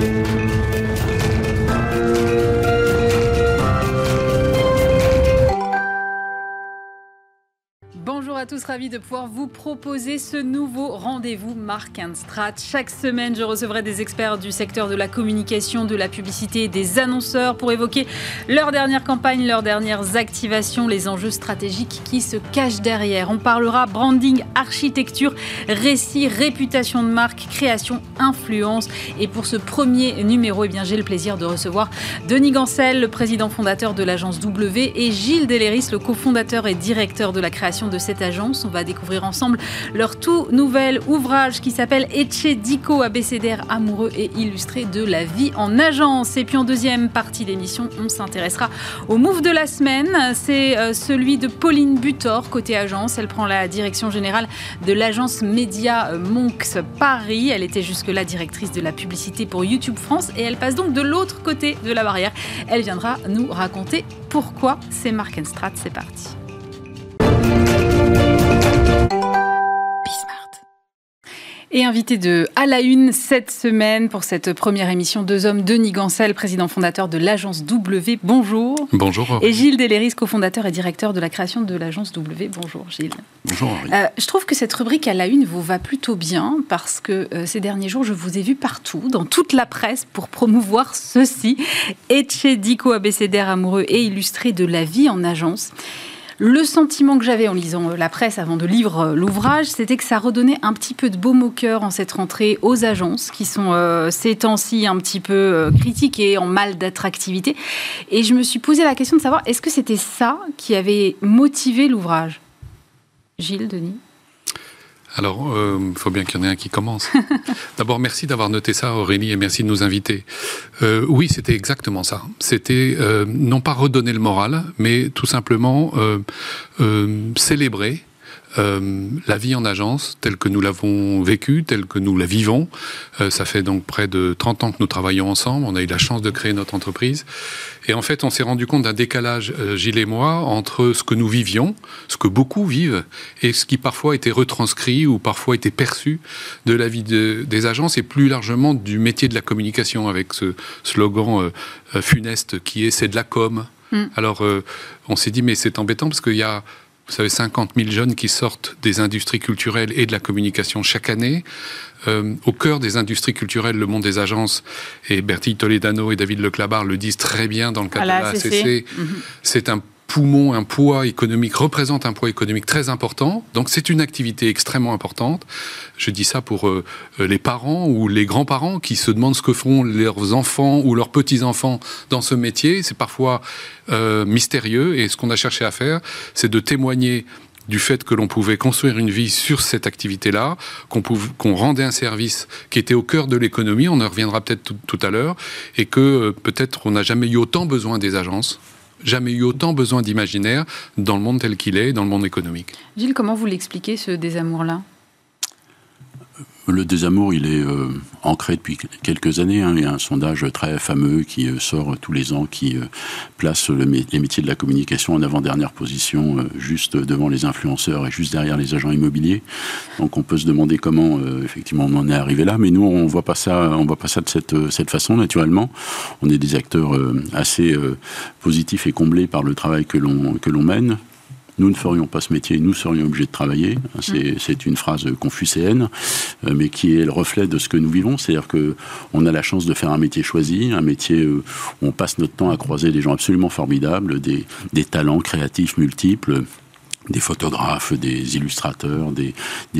Thank you. Tous ravis de pouvoir vous proposer ce nouveau rendez-vous Mark Strat. Chaque semaine, je recevrai des experts du secteur de la communication, de la publicité des annonceurs pour évoquer leur dernière campagne, leurs dernières activations, les enjeux stratégiques qui se cachent derrière. On parlera branding, architecture, récit, réputation de marque, création, influence. Et pour ce premier numéro, eh j'ai le plaisir de recevoir Denis Gancel, le président fondateur de l'agence W, et Gilles Deléris, le cofondateur et directeur de la création de cette agence on va découvrir ensemble leur tout nouvel ouvrage qui s'appelle Etche Dico, abécédaire amoureux et illustré de la vie en agence. Et puis en deuxième partie d'émission, on s'intéressera au move de la semaine. C'est euh, celui de Pauline Butor, côté agence. Elle prend la direction générale de l'agence Média Monks Paris. Elle était jusque-là directrice de la publicité pour YouTube France et elle passe donc de l'autre côté de la barrière. Elle viendra nous raconter pourquoi c'est Strat. C'est parti. Et invité de À la Une cette semaine pour cette première émission, deux hommes, Denis Gancel, président fondateur de l'agence W. Bonjour. Bonjour. Et Gilles Deléris, cofondateur et directeur de la création de l'agence W. Bonjour Gilles. Bonjour euh, je trouve que cette rubrique À la Une vous va plutôt bien parce que euh, ces derniers jours, je vous ai vu partout, dans toute la presse, pour promouvoir ceci. Etche Dico, abécédaire amoureux et illustré de la vie en agence. Le sentiment que j'avais en lisant euh, la presse avant de lire euh, l'ouvrage, c'était que ça redonnait un petit peu de baume au cœur en cette rentrée aux agences qui sont euh, ces temps-ci un petit peu critiquées, en mal d'attractivité. Et je me suis posé la question de savoir est-ce que c'était ça qui avait motivé l'ouvrage? Gilles, Denis? Alors, il euh, faut bien qu'il y en ait un qui commence. D'abord, merci d'avoir noté ça, Aurélie, et merci de nous inviter. Euh, oui, c'était exactement ça. C'était euh, non pas redonner le moral, mais tout simplement célébrer euh, la vie en agence, telle que nous l'avons vécue, telle que nous la vivons, euh, ça fait donc près de 30 ans que nous travaillons ensemble, on a eu la chance de créer notre entreprise, et en fait on s'est rendu compte d'un décalage, euh, Gilles et moi, entre ce que nous vivions, ce que beaucoup vivent, et ce qui parfois était retranscrit ou parfois était perçu de la vie des agences, et plus largement du métier de la communication, avec ce slogan funeste qui est « c'est de la com mm. Alors on s'est dit mais c'est embêtant parce qu'il y a vous savez, 50 000 jeunes qui sortent des industries culturelles et de la communication chaque année. Euh, au cœur des industries culturelles, le monde des agences, et Bertille Toledano et David Leclabar le disent très bien dans le cadre de la ACC, c'est un poumon, un poids économique, représente un poids économique très important. Donc c'est une activité extrêmement importante. Je dis ça pour euh, les parents ou les grands-parents qui se demandent ce que font leurs enfants ou leurs petits-enfants dans ce métier. C'est parfois euh, mystérieux et ce qu'on a cherché à faire, c'est de témoigner du fait que l'on pouvait construire une vie sur cette activité-là, qu'on rendait un service qui était au cœur de l'économie, on en reviendra peut-être tout, à l'heure, et que euh, peut-être on n'a jamais eu autant besoin des agences jamais eu autant besoin d'imaginaire dans le monde tel qu'il est, dans le monde économique. Gilles, comment vous l'expliquez ce désamour-là? Le désamour, il est euh, ancré depuis quelques années. Hein. Il y a un sondage très fameux qui euh, sort tous les ans, qui euh, place les métiers de la communication en avant-dernière position, juste devant les influenceurs et juste derrière les agents immobiliers. Donc on peut se demander comment, effectivement, on en est arrivé là. Mais nous, on voit pas ça, on voit pas ça de cette, façon, naturellement. On est des acteurs assez positifs et comblés par le travail que l'on mène nous ne ferions pas ce métier, nous serions obligés de travailler. C'est une phrase confucéenne, euh, mais qui est le reflet de ce que nous vivons. C'est-à-dire qu'on a la chance de faire un métier choisi, un métier où on passe notre temps à croiser des gens absolument formidables, des, des talents créatifs multiples des photographes, des illustrateurs, des,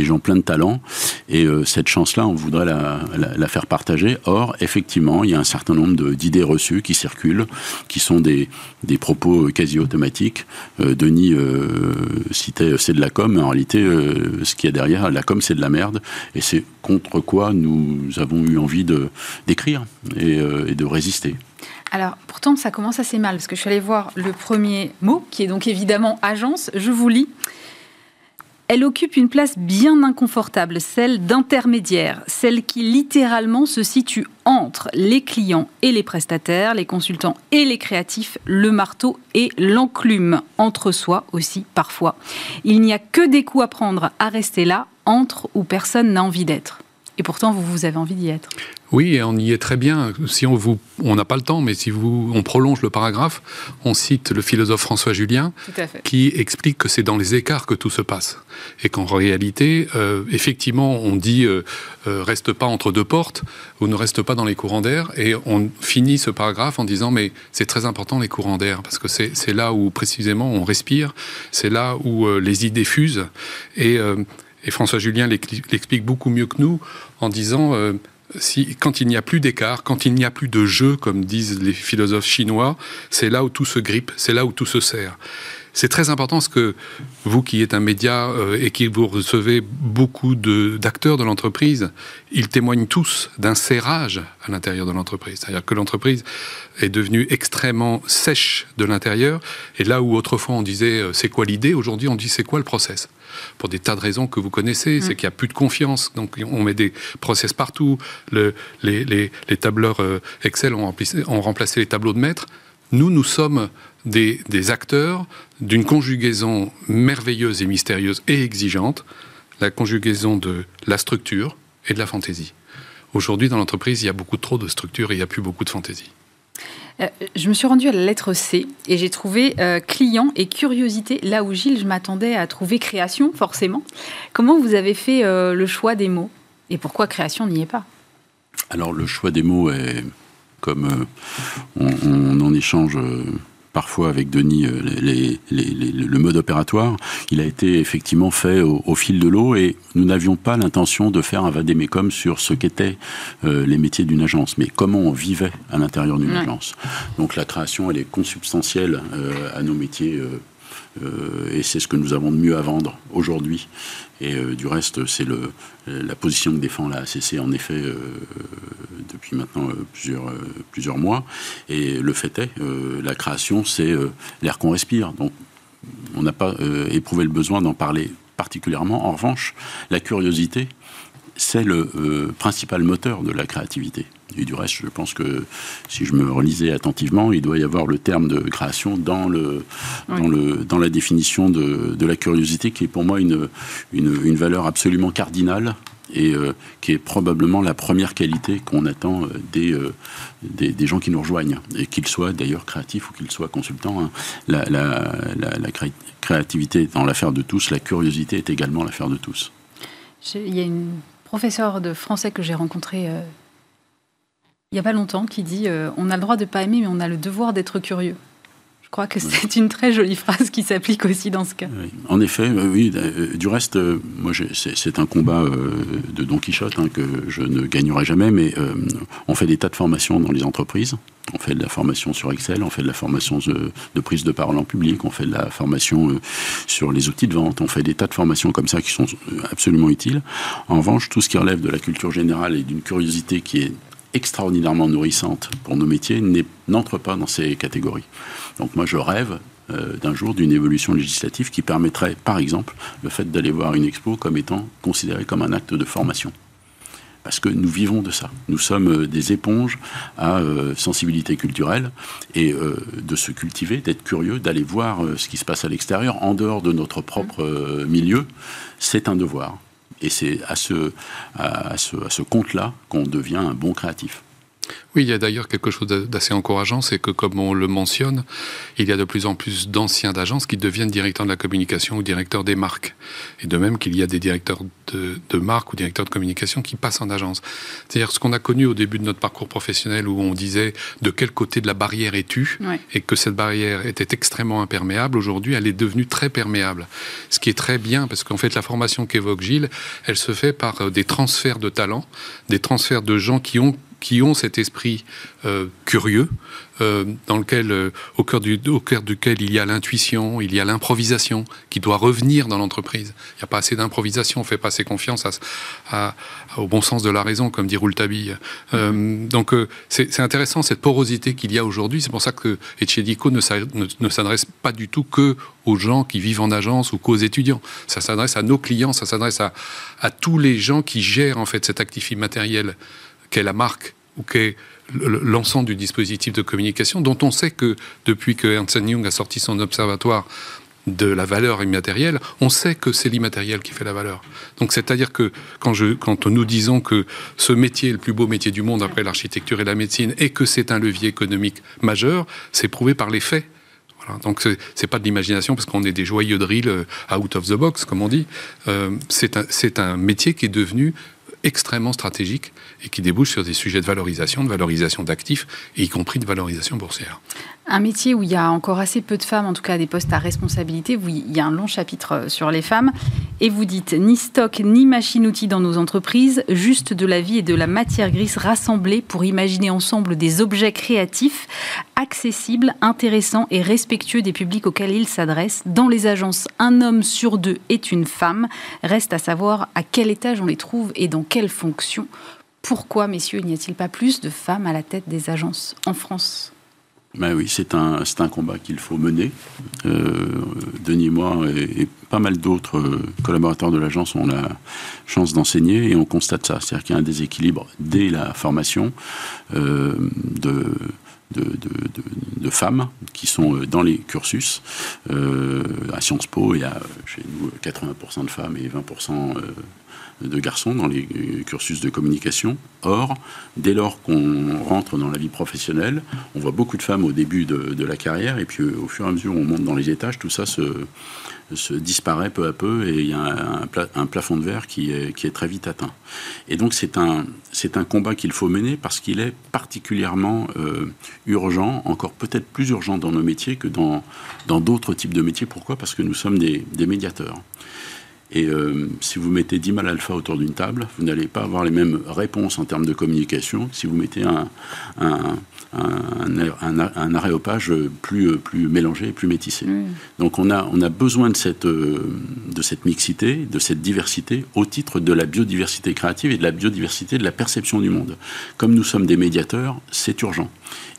gens pleins de talent. Et euh, cette chance-là, on voudrait la, faire partager. Or, effectivement, il y a un certain nombre d'idées reçues qui circulent, qui sont des, propos quasi automatiques. Euh, Denis euh, citait c'est de la com, mais en réalité, ce qu'il y a derrière, la com, c'est de la merde. Et c'est contre quoi nous avons eu envie d'écrire et de résister. Alors, pourtant, ça commence assez mal, parce que je suis allée voir le premier mot, qui est donc évidemment agence. Je vous lis. Elle occupe une place bien inconfortable, celle d'intermédiaire, celle qui littéralement se situe entre les clients et les prestataires, les consultants et les créatifs, le marteau et l'enclume, entre soi aussi parfois. Il n'y a que des coups à prendre à rester là, entre où personne n'a envie d'être. Et pourtant, vous, vous avez envie d'y être. Oui, et on y est très bien. Si on vous, on n'a pas le temps, mais si vous, on prolonge le paragraphe, on cite le philosophe François Julien, qui explique que c'est dans les écarts que tout se passe, et qu'en réalité, euh, effectivement, on dit euh, euh, reste pas entre deux portes, ou ne reste pas dans les courants d'air, et on finit ce paragraphe en disant mais c'est très important les courants d'air parce que c'est là où précisément on respire, c'est là où les idées fusent, et, et François Julien l'explique beaucoup mieux que nous en disant si, quand il n'y a plus d'écart, quand il n'y a plus de jeu, comme disent les philosophes chinois, c'est là où tout se grippe, c'est là où tout se serre. C'est très important parce que vous qui êtes un média euh, et qui vous recevez beaucoup d'acteurs de, l'entreprise, ils témoignent tous d'un serrage à l'intérieur de l'entreprise. C'est-à-dire que l'entreprise est devenue extrêmement sèche de l'intérieur. Et là où autrefois on disait euh, c'est quoi l'idée, aujourd'hui on dit c'est quoi le process? Pour des tas de raisons que vous connaissez. C'est mm. qu'il n'y a plus de confiance. Donc, on met des process partout. les, les, tableurs euh, Excel ont, ont, remplacé les tableaux de maître. Nous, nous sommes des, des acteurs d'une conjugaison merveilleuse et mystérieuse et exigeante, la conjugaison de la structure et de la fantaisie. Aujourd'hui, dans l'entreprise, il y a beaucoup trop de structure et il n'y a plus beaucoup de fantaisie. Euh, je me suis rendue à la lettre C et j'ai trouvé euh, client et curiosité là où Gilles, je m'attendais à trouver création, forcément. Comment vous avez fait euh, le choix des mots et pourquoi création n'y est pas? Alors le choix des mots est comme on, en échange parfois avec Denis euh, le mode opératoire, il a été effectivement fait au, fil de l'eau et nous n'avions pas l'intention de faire un vadémécum sur ce qu'étaient euh, les métiers d'une agence, mais comment on vivait à l'intérieur d'une agence. Donc la création, elle est consubstantielle euh, à nos métiers euh, et c'est ce que nous avons de mieux à vendre aujourd'hui. Et euh, du reste, c'est la position que défend la ACC, en effet, euh, depuis maintenant plusieurs, plusieurs mois. Et le fait est, la création, c'est l'air qu'on respire. Donc, on n'a pas éprouvé le besoin d'en parler particulièrement. En revanche, la curiosité, c'est le principal moteur de la créativité. Et du reste, je pense que si je me relisais attentivement, il doit y avoir le terme de création dans, le, dans, le, dans la définition de, de, la curiosité, qui est pour moi une, une, une valeur absolument cardinale et euh, qui est probablement la première qualité qu'on attend euh, des, euh, des, des, gens qui nous rejoignent, et qu'ils soient d'ailleurs créatifs ou qu'ils soient consultants. Hein. La, la, la, la, créativité est dans l'affaire de tous, la curiosité est également l'affaire de tous. Il y a une professeure de français que j'ai rencontrée il n'y a pas longtemps qui dit euh, On a le droit de ne pas aimer, mais on a le devoir d'être curieux. Je crois que c'est une très jolie phrase qui s'applique aussi dans ce cas. En effet, euh, oui. Euh, du reste, moi, c'est un combat de Don Quichotte hein, que je ne gagnerai jamais, mais on fait des tas de formations dans les entreprises. On fait de la formation sur Excel, on fait de la formation de, de, prise de parole en public, on fait de la formation sur les outils de vente, on fait des tas de formations comme ça qui sont absolument utiles. En revanche, tout ce qui relève de la culture générale et d'une curiosité qui est extraordinairement nourrissante pour nos métiers n'entre pas dans ces catégories. Donc moi je rêve euh, d'un jour d'une évolution législative qui permettrait par exemple le fait d'aller voir une expo comme étant considéré comme un acte de formation. Parce que nous vivons de ça. Nous sommes euh, des éponges à euh, sensibilité culturelle et de se cultiver, d'être curieux, d'aller voir ce qui se passe à l'extérieur, en dehors de notre propre milieu, c'est un devoir. Et c'est à ce, à ce, compte-là qu'on devient un bon créatif. Oui, il y a d'ailleurs quelque chose d'assez encourageant, c'est que comme on le mentionne, il y a de plus en plus d'anciens d'agences qui deviennent directeurs de la communication ou directeurs des marques. Et de même qu'il y a des directeurs de, de marques ou directeurs de communication qui passent en agence. C'est-à-dire ce qu'on a connu au début de notre parcours professionnel où on disait de quel côté de la barrière es-tu et que cette barrière était extrêmement imperméable, aujourd'hui elle est devenue très perméable. Ce qui est très bien parce qu'en fait la formation qu'évoque Gilles, elle se fait par euh, des transferts de talents, des transferts de gens qui ont qui ont cet esprit euh, curieux, euh, dans lequel, euh, au, cœur du, au cœur duquel il y a l'intuition, il y a l'improvisation qui doit revenir dans l'entreprise. Il n'y a pas assez d'improvisation, on fait pas assez confiance au bon sens de la raison, comme dit Rouletabille. donc c'est intéressant cette porosité qu'il y a aujourd'hui. C'est pour ça que Echedico ne, ne s'adresse pas du tout que aux gens qui vivent en agence ou qu'aux étudiants. Ça s'adresse à nos clients, ça s'adresse à, à tous les gens qui gèrent en fait cet actif immatériel qu'est la marque ou qu'est l'ensemble du dispositif de communication, dont on sait que depuis que Ernst Young a sorti son observatoire de la valeur immatérielle, on sait que c'est l'immatériel qui fait la valeur. Donc c'est-à-dire que quand, nous disons que ce métier est le plus beau métier du monde après l'architecture et la médecine et que c'est un levier économique majeur, c'est prouvé par les faits. Voilà. Donc c'est pas de l'imagination parce qu'on est des joyeux drills euh, out of the box, comme on dit. Euh, c'est un métier qui est devenu extrêmement stratégique et qui débouche sur des sujets de valorisation, de valorisation d'actifs, y compris de valorisation boursière. Un métier où il y a encore assez peu de femmes, en tout cas des postes à responsabilité. Vous, il y a un long chapitre euh, sur les femmes. Et vous dites ni stock ni machine-outil dans nos entreprises, juste de la vie et de la matière grise rassemblée pour imaginer ensemble des objets créatifs, accessibles, intéressants et respectueux des publics auxquels ils s'adressent. Dans les agences, un homme sur deux est une femme. Reste à savoir à quel étage on les trouve et dans quelle fonction. Pourquoi, messieurs, n'y a-t-il pas plus de femmes à la tête des agences en France? Ben oui, c'est un, un combat qu'il faut mener. Euh, Denis et moi et, pas mal d'autres euh, collaborateurs de l'agence ont la chance d'enseigner et on constate ça. C'est-à-dire qu'il y a un déséquilibre dès la formation euh, de, de, de, femmes qui sont dans les cursus. À Sciences Po, il y a chez nous 80% de femmes et 20% de garçons dans les cursus de communication. Or, dès lors qu'on rentre dans la vie professionnelle, on voit beaucoup de femmes au début de, la carrière, et puis au fur et à mesure on monte dans les étages, tout ça se, disparaît peu à peu, et il y a un, plafond de verre qui est, très vite atteint. Et donc c'est un, combat qu'il faut mener parce qu'il est particulièrement euh, urgent, encore peut-être plus urgent dans nos métiers que dans, d'autres types de métiers. Pourquoi? Parce que nous sommes des médiateurs. Et euh, si vous mettez 10 mal alpha autour d'une table, vous n'allez pas avoir les mêmes réponses en termes de communication si vous mettez un, un, un, aréopage plus, plus mélangé, plus métissé. Donc on a, on a besoin de cette, euh, de cette mixité, de cette diversité au titre de la biodiversité créative et de la biodiversité de la perception du monde. Comme nous sommes des médiateurs, c'est urgent.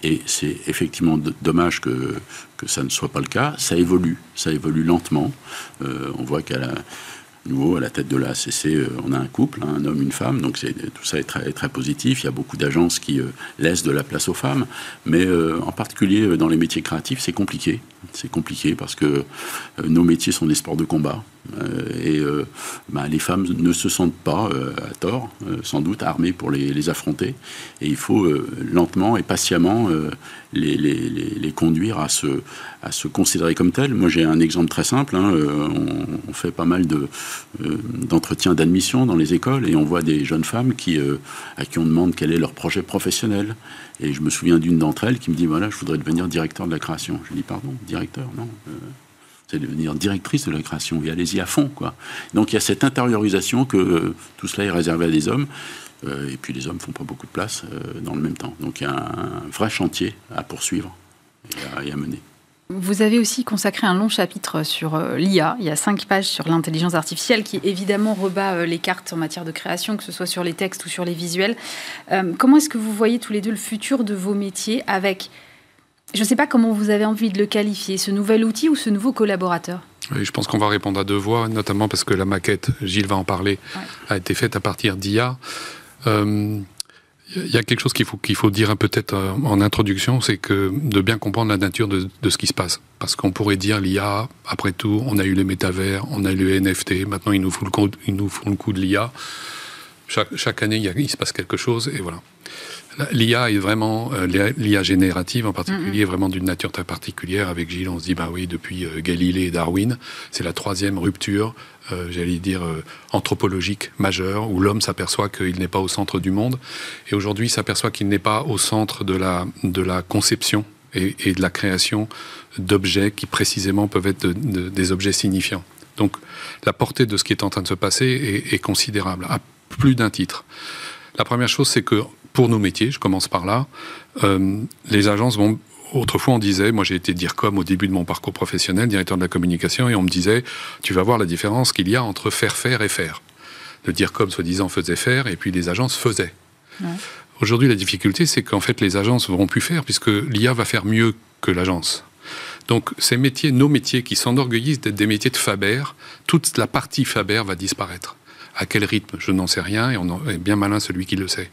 Et c'est effectivement dommage que, que ça ne soit pas le cas. Ça évolue, ça évolue lentement. Euh, on voit qu'à la nouveau, à la tête de la ACC, euh, on a un couple, hein, un homme, une femme, donc tout ça est très, positif. Il y a beaucoup d'agences qui euh, laissent de la place aux femmes, mais euh, en particulier dans les métiers créatifs, c'est compliqué. C'est compliqué parce que nos métiers sont des sports de combat. Bah, les femmes ne se sentent pas, à tort, sans doute, armées pour les, affronter. Et il faut lentement et patiemment les, conduire à se, considérer comme telles. Moi, j'ai un exemple très simple. Hein. On, fait pas mal de, euh, d'entretien d'admission dans les écoles et on voit des jeunes femmes qui, euh, à qui on demande quel est leur projet professionnel. Et je me souviens d'une d'entre elles qui me dit voilà, je voudrais devenir directeur de la création. Je dis pardon, directeur, non. Euh, c'est devenir directrice de la création et allez-y à fond. Quoi. Donc il y a cette intériorisation que tout cela est réservé à des hommes. et puis les hommes font pas beaucoup de place dans le même temps. Donc il y a un, vrai chantier à poursuivre et à mener. Vous avez aussi consacré un long chapitre sur euh, l'IA. Il y a cinq pages sur l'intelligence artificielle qui évidemment rebat euh, les cartes en matière de création, que ce soit sur les textes ou sur les visuels. Euh, comment est-ce que vous voyez tous les deux le futur de vos métiers avec, je ne sais pas comment vous avez envie de le qualifier, ce nouvel outil ou ce nouveau collaborateur oui, je pense qu'on va répondre à deux voix, notamment parce que la maquette, Gilles va en parler, a été faite à partir d'IA. Il y a quelque chose qu'il faut, qu'il faut dire peut-être euh, en introduction, c'est que de bien comprendre la nature de, de ce qui se passe. Parce qu'on pourrait dire l'IA, après tout, on a eu les métavers, on a eu les NFT, maintenant il nous faut le coup, nous faut le coup de l'IA. Chaque, chaque, année, il, il, se passe quelque chose, et voilà. L'IA est vraiment, euh, l'IA générative en particulier, est vraiment d'une nature très particulière. Avec Gilles, on se dit, bah oui, depuis euh, Galilée et Darwin, c'est la troisième rupture, euh, j'allais dire, anthropologique majeure, où l'homme s'aperçoit qu'il n'est pas au centre du monde. Et aujourd'hui, il s'aperçoit qu'il n'est pas au centre de la, de la conception et, et de la création d'objets qui précisément peuvent être de, de, des objets signifiants. Donc la portée de ce qui est en train de se passer est, est considérable, à plus d'un titre. La première chose, c'est que pour nos métiers, je commence par là, euh, les agences vont Autrefois, on disait, moi j'ai été dire comme au début de mon parcours professionnel, directeur de la communication, et on me disait, tu vas voir la différence qu'il y a entre faire faire et faire. Le dire comme soi-disant faisait faire, et puis les agences faisaient. Ouais. Aujourd'hui, la difficulté, c'est qu'en fait, les agences ne vont plus faire, puisque l'IA va faire mieux que l'agence. Donc, ces métiers, nos métiers qui s'enorgueillissent d'être des métiers de Faber, toute la partie Faber va disparaître. À quel rythme Je n'en sais rien, et on est bien malin celui qui le sait.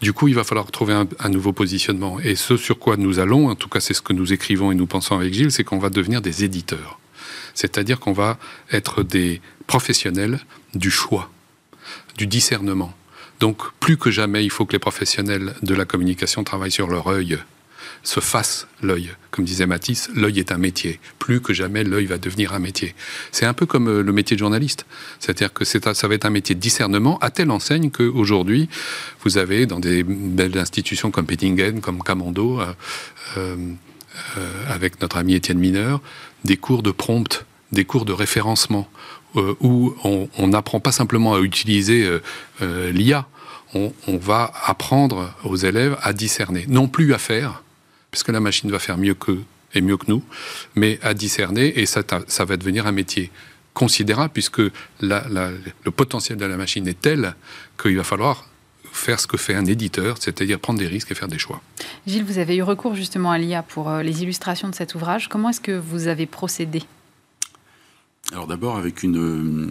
Du coup, il va falloir trouver un, nouveau positionnement. Et ce sur quoi nous allons, en tout cas c'est ce que nous écrivons et nous pensons avec Gilles, c'est qu'on va devenir des éditeurs. C'est-à-dire qu'on va être des professionnels du choix, du discernement. Donc plus que jamais, il faut que les professionnels de la communication travaillent sur leur œil se fasse l'œil. Comme disait Matisse, l'œil est un métier. Plus que jamais, l'œil va devenir un métier. C'est un peu comme euh, le métier de journaliste. C'est-à-dire que ça va être un métier de discernement à telle enseigne qu'aujourd'hui, vous avez dans des belles institutions comme Pettingen, comme Camando, euh, euh, avec notre ami Étienne Mineur, des cours de prompt, des cours de référencement, où on n'apprend pas simplement à utiliser l'IA, on, va apprendre aux élèves à discerner, non plus à faire, puisque la machine va faire mieux qu'eux et mieux que nous, mais à discerner, et ça, ça va devenir un métier considérable, puisque le potentiel de la machine est tel qu'il va falloir faire ce que fait un éditeur, c'est-à-dire prendre des risques et faire des choix. Gilles, vous avez eu recours justement à l'IA pour euh, les illustrations de cet ouvrage. Comment est-ce que vous avez procédé? Alors d'abord avec une, euh,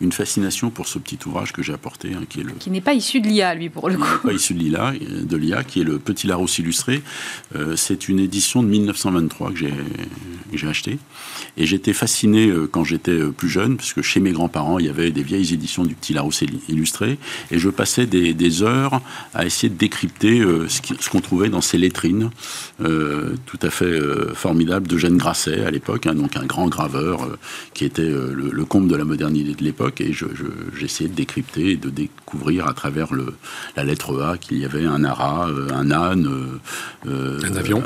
une fascination pour ce petit ouvrage que j'ai apporté, hein, qui est le... Qui n'est pas issu de l'IA, lui, pour le coup. Pas issu de l'IA, qui est le Petit Larousse illustré. Euh, c'est une édition de 1923 que j'ai, j'ai acheté. Et j'étais fasciné euh, quand j'étais plus jeune, parce que chez mes grands-parents, il y avait des vieilles éditions du Petit Larousse illustré. Et je passais des, des heures à essayer de décrypter ce, ce, qu'on trouvait dans ces lettrines, tout à fait formidables de Jeanne Grasset à l'époque, hein, donc un grand graveur qui était euh, le, comble de la modernité de l'époque, et j'essayais de décrypter et de découvrir à travers le, la lettre A qu'il y avait un ara, euh, un âne, euh, un avion,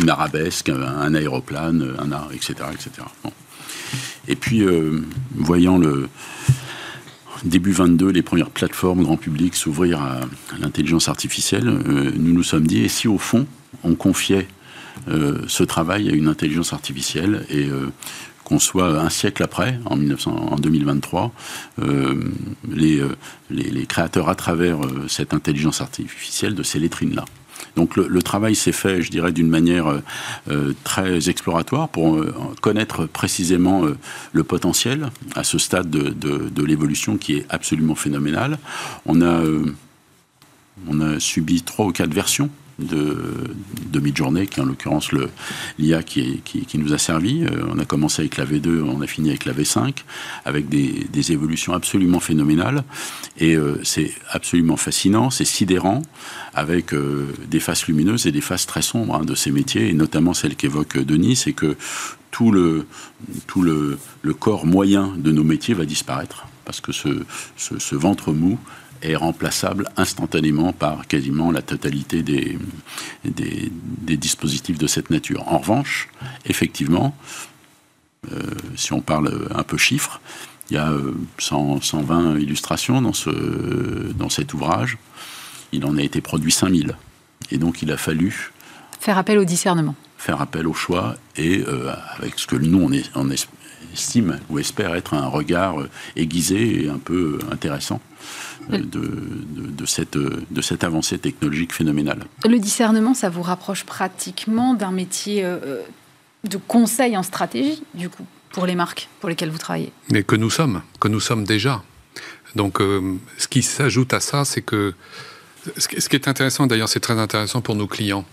une arabesque, un, aéroplane, un art, etc. etc. Et puis, voyant le début 22, les premières plateformes grand public s'ouvrir à, l'intelligence artificielle, nous nous sommes dit, et si au fond, on confiait ce travail à une intelligence artificielle et qu'on soit un siècle après, en, 1900, en 2023, euh, les, euh, les, créateurs à travers euh, cette intelligence artificielle de ces lettrines-là. Donc le, travail s'est fait, je dirais, d'une manière très exploratoire pour connaître précisément le potentiel à ce stade de, l'évolution qui est absolument phénoménal. On a subi trois ou quatre versions de, de mid-journée, qui est en l'occurrence l'IA qui, qui, nous a servi. Euh, on a commencé avec la V2, on a fini avec la V5, avec des, évolutions absolument phénoménales. Et euh, c'est absolument fascinant, c'est sidérant, avec euh, des faces lumineuses et des faces très sombres hein, de ces métiers, et notamment celle qu'évoque Denis, c'est que tout, le, tout le, corps moyen de nos métiers va disparaître, parce que ce, ce ventre mou est remplaçable instantanément par quasiment la totalité des, des, dispositifs de cette nature. En revanche, effectivement, euh, si on parle un peu chiffres, il y a 100, euh, 120 illustrations dans, ce, dans cet ouvrage. Il en a été produit 5000. Et donc il a fallu... Faire appel au discernement. Faire appel au choix et euh, avec ce que nous, on, est, on estime ou espère être un regard aiguisé et un peu intéressant euh, de, cette, de cette avancée technologique phénoménale. Le discernement, ça vous rapproche pratiquement d'un métier euh, de conseil en stratégie, du coup, pour les marques pour lesquelles vous travaillez? Mais que nous sommes, que nous sommes déjà. Donc, euh, ce qui s'ajoute à ça, c'est que ce qui est intéressant, d'ailleurs, c'est très intéressant pour nos clients,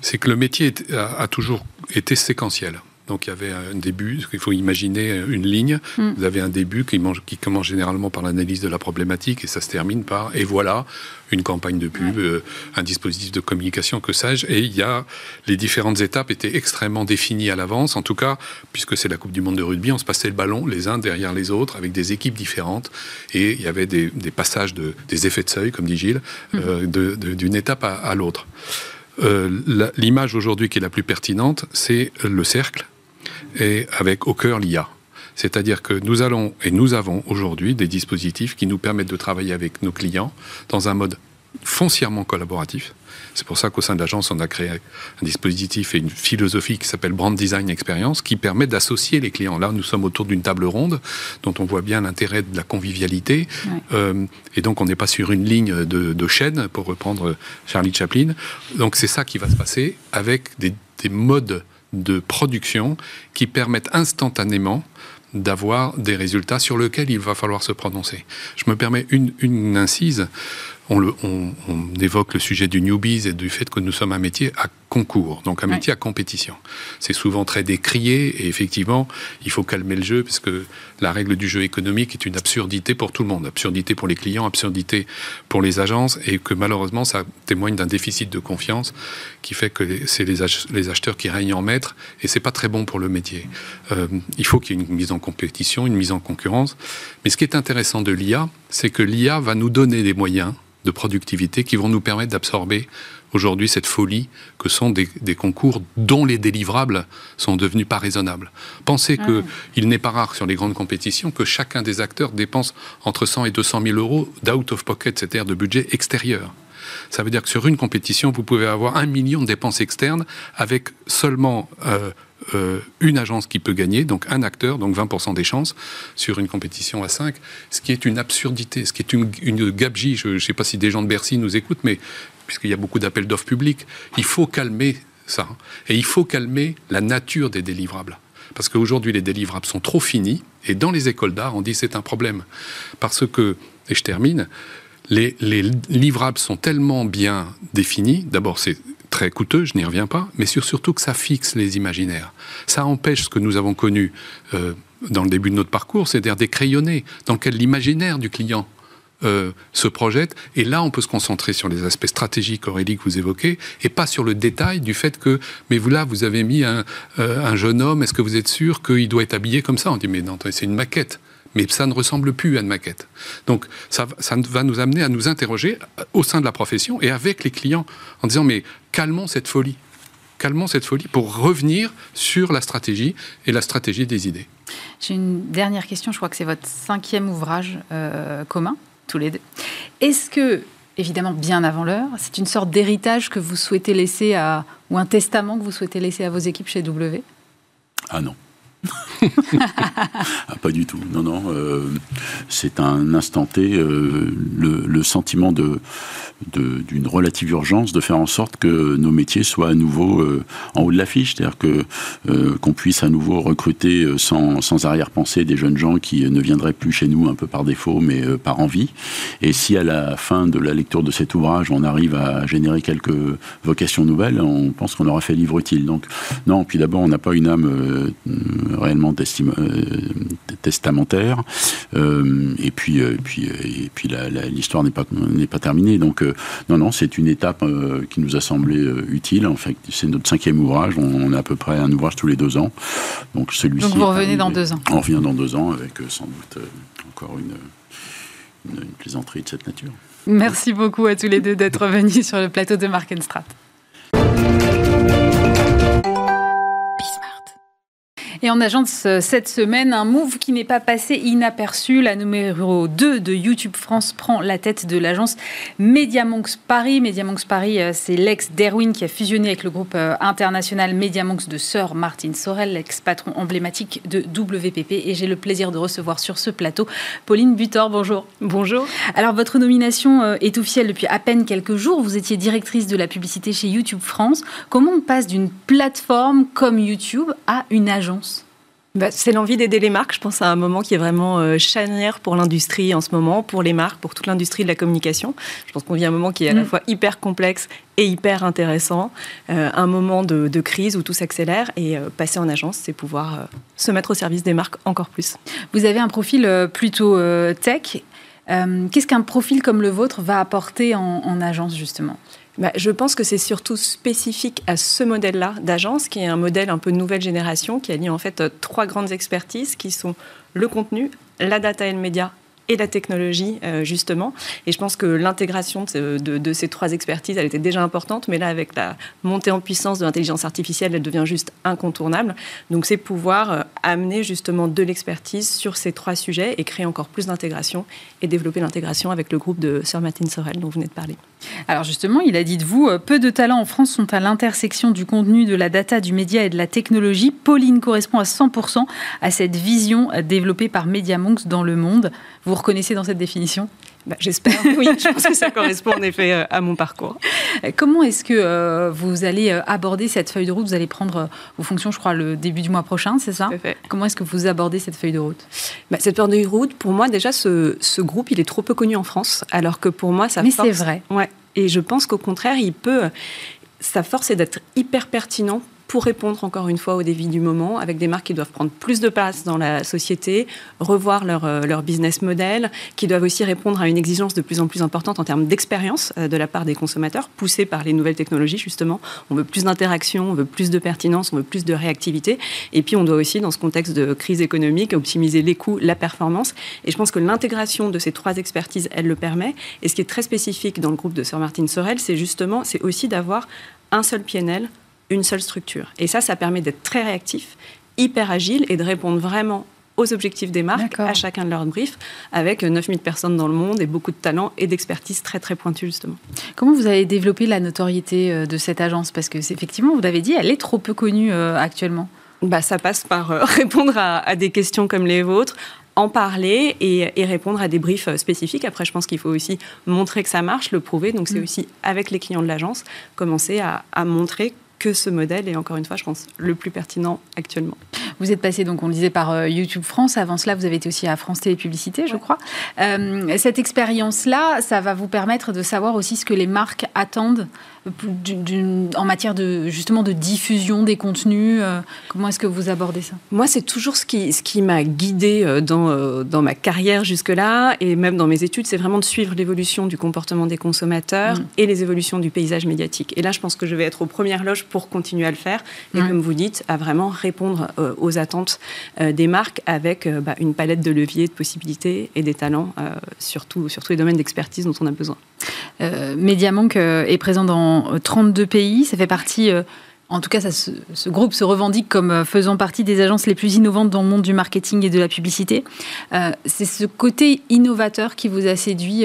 c'est que le métier a toujours été séquentiel. Donc il y avait un début, il faut imaginer une ligne, mm. vous avez un début qui, qui commence généralement par l'analyse de la problématique et ça se termine par, et voilà, une campagne de pub, euh, un dispositif de communication, que sais-je, et il y a, les différentes étapes étaient extrêmement définies à l'avance, en tout cas, puisque c'est la Coupe du Monde de rugby, on se passait le ballon les uns derrière les autres avec des équipes différentes et il y avait des, passages, de, des effets de seuil, comme dit Gilles, mm. euh, d'une étape à, l'autre. Euh, l'image aujourd'hui qui est la plus pertinente, c'est le cercle et avec au cœur l'IA. C'est-à-dire que nous allons et nous avons aujourd'hui des dispositifs qui nous permettent de travailler avec nos clients dans un mode foncièrement collaboratif. C'est pour ça qu'au sein de l'agence, on a créé un dispositif et une philosophie qui s'appelle Brand Design Experience, qui permet d'associer les clients. Là, nous sommes autour d'une table ronde, dont on voit bien l'intérêt de la convivialité. Euh, et donc, on n'est pas sur une ligne de, de, chaîne, pour reprendre Charlie Chaplin. Donc, c'est ça qui va se passer avec des, des modes de production qui permettent instantanément d'avoir des résultats sur lesquels il va falloir se prononcer. Je me permets une, incise. On, évoque le sujet du newbies et du fait que nous sommes un métier à concours, donc un métier à compétition. C'est souvent très décrié et effectivement, il faut calmer le jeu parce que la règle du jeu économique est une absurdité pour tout le monde, absurdité pour les clients, absurdité pour les agences et que malheureusement ça témoigne d'un déficit de confiance qui fait que c'est les, acheteurs qui règnent en maître et c'est pas très bon pour le métier. Euh, il faut qu'il y ait une mise en compétition, une mise en concurrence. Mais ce qui est intéressant de l'IA, c'est que l'IA va nous donner des moyens de productivité qui vont nous permettre d'absorber aujourd'hui cette folie que sont des, concours dont les délivrables sont devenus pas raisonnables. Pensez qu'il ah. n'est pas rare sur les grandes compétitions que chacun des acteurs dépense entre 100 et 200 000 euros d'out of pocket, c'est-à-dire de budget extérieur. Ça veut dire que sur une compétition, vous pouvez avoir un million de dépenses externes avec seulement euh, euh, une agence qui peut gagner, donc un acteur, donc 20% des chances, sur une compétition à 5, ce qui est une absurdité, ce qui est une, une gabegie. Je ne sais pas si des gens de Bercy nous écoutent, mais puisqu'il y a beaucoup d'appels d'offres publics, il faut calmer ça. Et il faut calmer la nature des délivrables. Parce qu'aujourd'hui, les délivrables sont trop finis, et dans les écoles d'art, on dit c'est un problème. Parce que, et je termine, les, les livrables sont tellement bien définis, d'abord c'est très coûteux, je n'y reviens pas, mais surtout que ça fixe les imaginaires. Ça empêche ce que nous avons connu euh, dans le début de notre parcours, c'est-à-dire des crayonnés, dans lequel l'imaginaire du client euh, se projette. Et là, on peut se concentrer sur les aspects stratégiques, Aurélie, que vous évoquez, et pas sur le détail du fait que, mais vous là, vous avez mis un, euh, un jeune homme, est-ce que vous êtes sûr qu'il doit être habillé comme ça? On dit, mais non, c'est une maquette. Mais ça ne ressemble plus à une maquette. Donc, ça, ça va nous amener à nous interroger au sein de la profession et avec les clients en disant, mais calmons cette folie calmons cette folie pour revenir sur la stratégie et la stratégie des idées. J'ai une dernière question, je crois que c'est votre cinquième ouvrage euh, commun tous les deux. Est-ce que, évidemment, bien avant l'heure, c'est une sorte d'héritage que vous souhaitez laisser à, ou un testament que vous souhaitez laisser à vos équipes chez W? Ah non. Ah, pas du tout. Non, non. Euh, c'est un instant T. Euh, le, sentiment d'une relative urgence de faire en sorte que nos métiers soient à nouveau euh, en haut de l'affiche, c'est-à-dire qu'on puisse à nouveau recruter sans, sans arrière-pensée des jeunes gens qui ne viendraient plus chez nous un peu par défaut, mais par envie. Et si à la fin de la lecture de cet ouvrage, on arrive à générer quelques vocations nouvelles, on pense qu'on aura fait livre utile. Donc non, puis d'abord, on n'a pas une âme réellement testamentaire, et puis, puis, et puis l'histoire n'est pas n'est pas terminée. Donc non, non, c'est une étape euh, qui nous a semblé euh, utile. En fait, c'est notre cinquième ouvrage. On, a à peu près un ouvrage tous les deux ans. Donc celui-ci. Donc vous revenez dans deux ans. On revient dans deux ans avec euh, sans doute encore une, une, plaisanterie de cette nature. Merci beaucoup à tous les deux d'être venus sur le plateau de Markenstrat. Et en agence euh, cette semaine, un move qui n'est pas passé inaperçu. La numéro 2 de YouTube France prend la tête de l'agence MediaMonks Paris. MediaMonks Paris, euh, c'est l'ex d'Erwin qui a fusionné avec le groupe euh, international MediaMonks de Sir Martin Sorel, l'ex-patron emblématique de WPP. Et j'ai le plaisir de recevoir sur ce plateau Pauline Butor. Bonjour. Bonjour. Alors, votre nomination est officielle depuis à peine quelques jours. Vous étiez directrice de la publicité chez YouTube France. Comment on passe d'une plateforme comme YouTube à une agence? Bah, c'est l'envie d'aider les marques. Je pense à un moment qui est vraiment euh, charnière pour l'industrie en ce moment, pour les marques, pour toute l'industrie de la communication. Je pense qu'on vit un moment qui est à la mm. fois hyper complexe et hyper intéressant. Euh, un moment de, crise où tout s'accélère et euh, passer en agence, c'est pouvoir se mettre au service des marques encore plus. Vous avez un profil plutôt tech. Qu'est-ce qu'un profil comme le vôtre va apporter en agence justement? Bah, je pense que c'est surtout spécifique à ce modèle-là d'agence, qui est un modèle un peu nouvelle génération, qui allie en fait euh, trois grandes expertises qui sont le contenu, la data et le média et la technologie, euh, justement. Et je pense que l'intégration de, ces trois expertises, elle était déjà importante, mais là, avec la montée en puissance de l'intelligence artificielle, elle devient juste incontournable. Donc, c'est pouvoir euh, amener justement de l'expertise sur ces trois sujets et créer encore plus d'intégration et développer l'intégration avec le groupe de Sir Martin Sorel dont vous venez de parler. Alors justement, il a dit de vous, euh, peu de talents en France sont à l'intersection du contenu, de la data, du média et de la technologie. Pauline correspond à 100% à cette vision développée par MediaMonks dans le monde. Vous reconnaissez dans cette définition bah, J'espère, oui. Je pense que ça correspond en effet euh, à mon parcours. Euh, comment est-ce que euh, vous allez aborder cette feuille de route? Vous allez prendre vos fonctions, je crois, le début du mois prochain, c'est ça? Comment est-ce que vous abordez cette feuille de route? Bah, Cette feuille de route, pour moi, déjà, ce, ce, groupe, il est trop peu connu en France, alors que pour moi, ça Mais c'est vrai. Ouais. Et je pense qu'au contraire, il peut sa force est d'être hyper pertinent pour répondre encore une fois aux défis du moment, avec des marques qui doivent prendre plus de place dans la société, revoir leur, euh, leur business model, qui doivent aussi répondre à une exigence de plus en plus importante en termes d'expérience euh, de la part des consommateurs, poussée par les nouvelles technologies justement. On veut plus d'interaction, on veut plus de pertinence, on veut plus de réactivité. Et puis on doit aussi, dans ce contexte de crise économique, optimiser les coûts, la performance. Et je pense que l'intégration de ces trois expertises, elle le permet. Et ce qui est très spécifique dans le groupe de Sir Martin Sorel, c'est justement, c'est aussi d'avoir un seul PNL une seule structure. Et ça, ça permet d'être très réactif, hyper agile et de répondre vraiment aux objectifs des marques à chacun de leurs briefs, avec 9000 personnes dans le monde et beaucoup de talent et d'expertise très très pointue justement. Comment vous avez développé la notoriété euh, de cette agence? Parce que effectivement, vous l'avez dit, elle est trop peu connue euh, actuellement. Bah, ça passe par euh, répondre à, des questions comme les vôtres, en parler et, répondre à des briefs spécifiques. Après, je pense qu'il faut aussi montrer que ça marche, le prouver. Donc, c'est mm. aussi avec les clients de l'agence, commencer à, à montrer que ce modèle est encore une fois, je pense, le plus pertinent actuellement. Vous êtes passé, donc on le disait, par euh, YouTube France. Avant cela, vous avez été aussi à France Télé Publicité, je crois. Euh, cette expérience-là, ça va vous permettre de savoir aussi ce que les marques attendent en matière de justement de diffusion des contenus euh, Comment est-ce que vous abordez ça? Moi, c'est toujours ce qui, ce qui m'a guidée euh, dans, euh, dans ma carrière jusque-là et même dans mes études, c'est vraiment de suivre l'évolution du comportement des consommateurs mm. et les évolutions du paysage médiatique. Et là, je pense que je vais être aux premières loges pour continuer à le faire et, comme vous dites, à vraiment répondre aux attentes des marques avec bah, une palette de leviers, de possibilités et des talents, surtout sur tous les domaines d'expertise dont on a besoin. Mediamonk est présent dans 32 pays. Ça fait partie, euh, en tout cas, ça, ce, groupe se revendique comme euh, faisant partie des agences les plus innovantes dans le monde du marketing et de la publicité. Euh, c'est ce côté innovateur qui vous a séduit.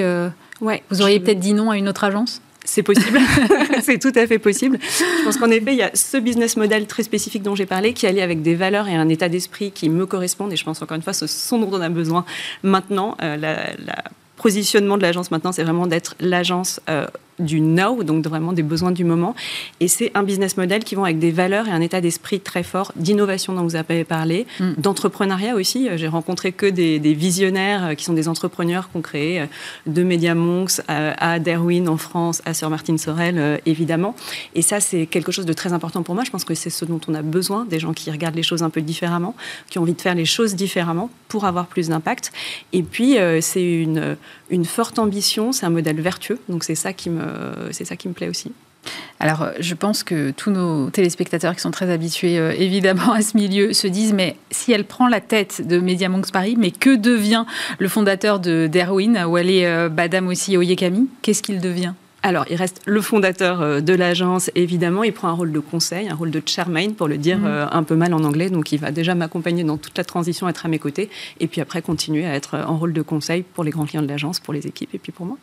ouais, vous auriez peut-être dit non à une autre agence? C'est possible, c'est tout à fait possible. Je pense qu'en effet, il y a ce business model très spécifique dont j'ai parlé, qui allie avec des valeurs et un état d'esprit qui me correspondent. Et je pense encore une fois, ce sont dont on a besoin maintenant. la, la positionnement de l'agence maintenant, c'est vraiment d'être l'agence du now, donc vraiment des besoins du moment. Et c'est un business model qui vont avec des valeurs et un état d'esprit très fort, d'innovation dont vous avez parlé, mm. d'entrepreneuriat aussi. J'ai rencontré que des, visionnaires euh, qui sont des entrepreneurs qui ont créé euh, de Media Monks à, Derwin en France, à Sir Martin Sorel, euh, évidemment. Et ça, c'est quelque chose de très important pour moi. Je pense que c'est ce dont on a besoin, des gens qui regardent les choses un peu différemment, qui ont envie de faire les choses différemment pour avoir plus d'impact. Et puis, c'est une, une forte ambition, c'est un modèle vertueux. Donc, c'est ça qui me euh, c'est ça qui me plaît aussi. Alors, je pense que tous nos téléspectateurs qui sont très habitués euh, évidemment à ce milieu se disent mais si elle prend la tête de Media Monks Paris, mais que devient le fondateur de Derwin, est euh, Badam aussi Oyekami? Qu'est-ce qu'il devient? Alors, il reste le fondateur euh, de l'agence, évidemment. Il prend un rôle de conseil, un rôle de chairman, pour le dire mm. euh, un peu mal en anglais. Donc, il va déjà m'accompagner dans toute la transition, être à mes côtés. Et puis après, continuer à être en rôle de conseil pour les grands clients de l'agence, pour les équipes et puis pour moi.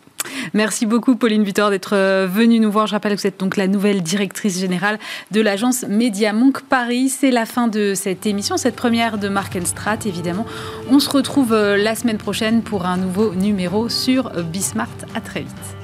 Merci beaucoup, Pauline Butor, d'être euh, venue nous voir. Je rappelle que vous êtes donc la nouvelle directrice générale de l'agence Média Monk Paris. C'est la fin de cette émission, cette première de Mark Strat, évidemment. On se retrouve la semaine prochaine pour un nouveau numéro sur Bismart. À très vite.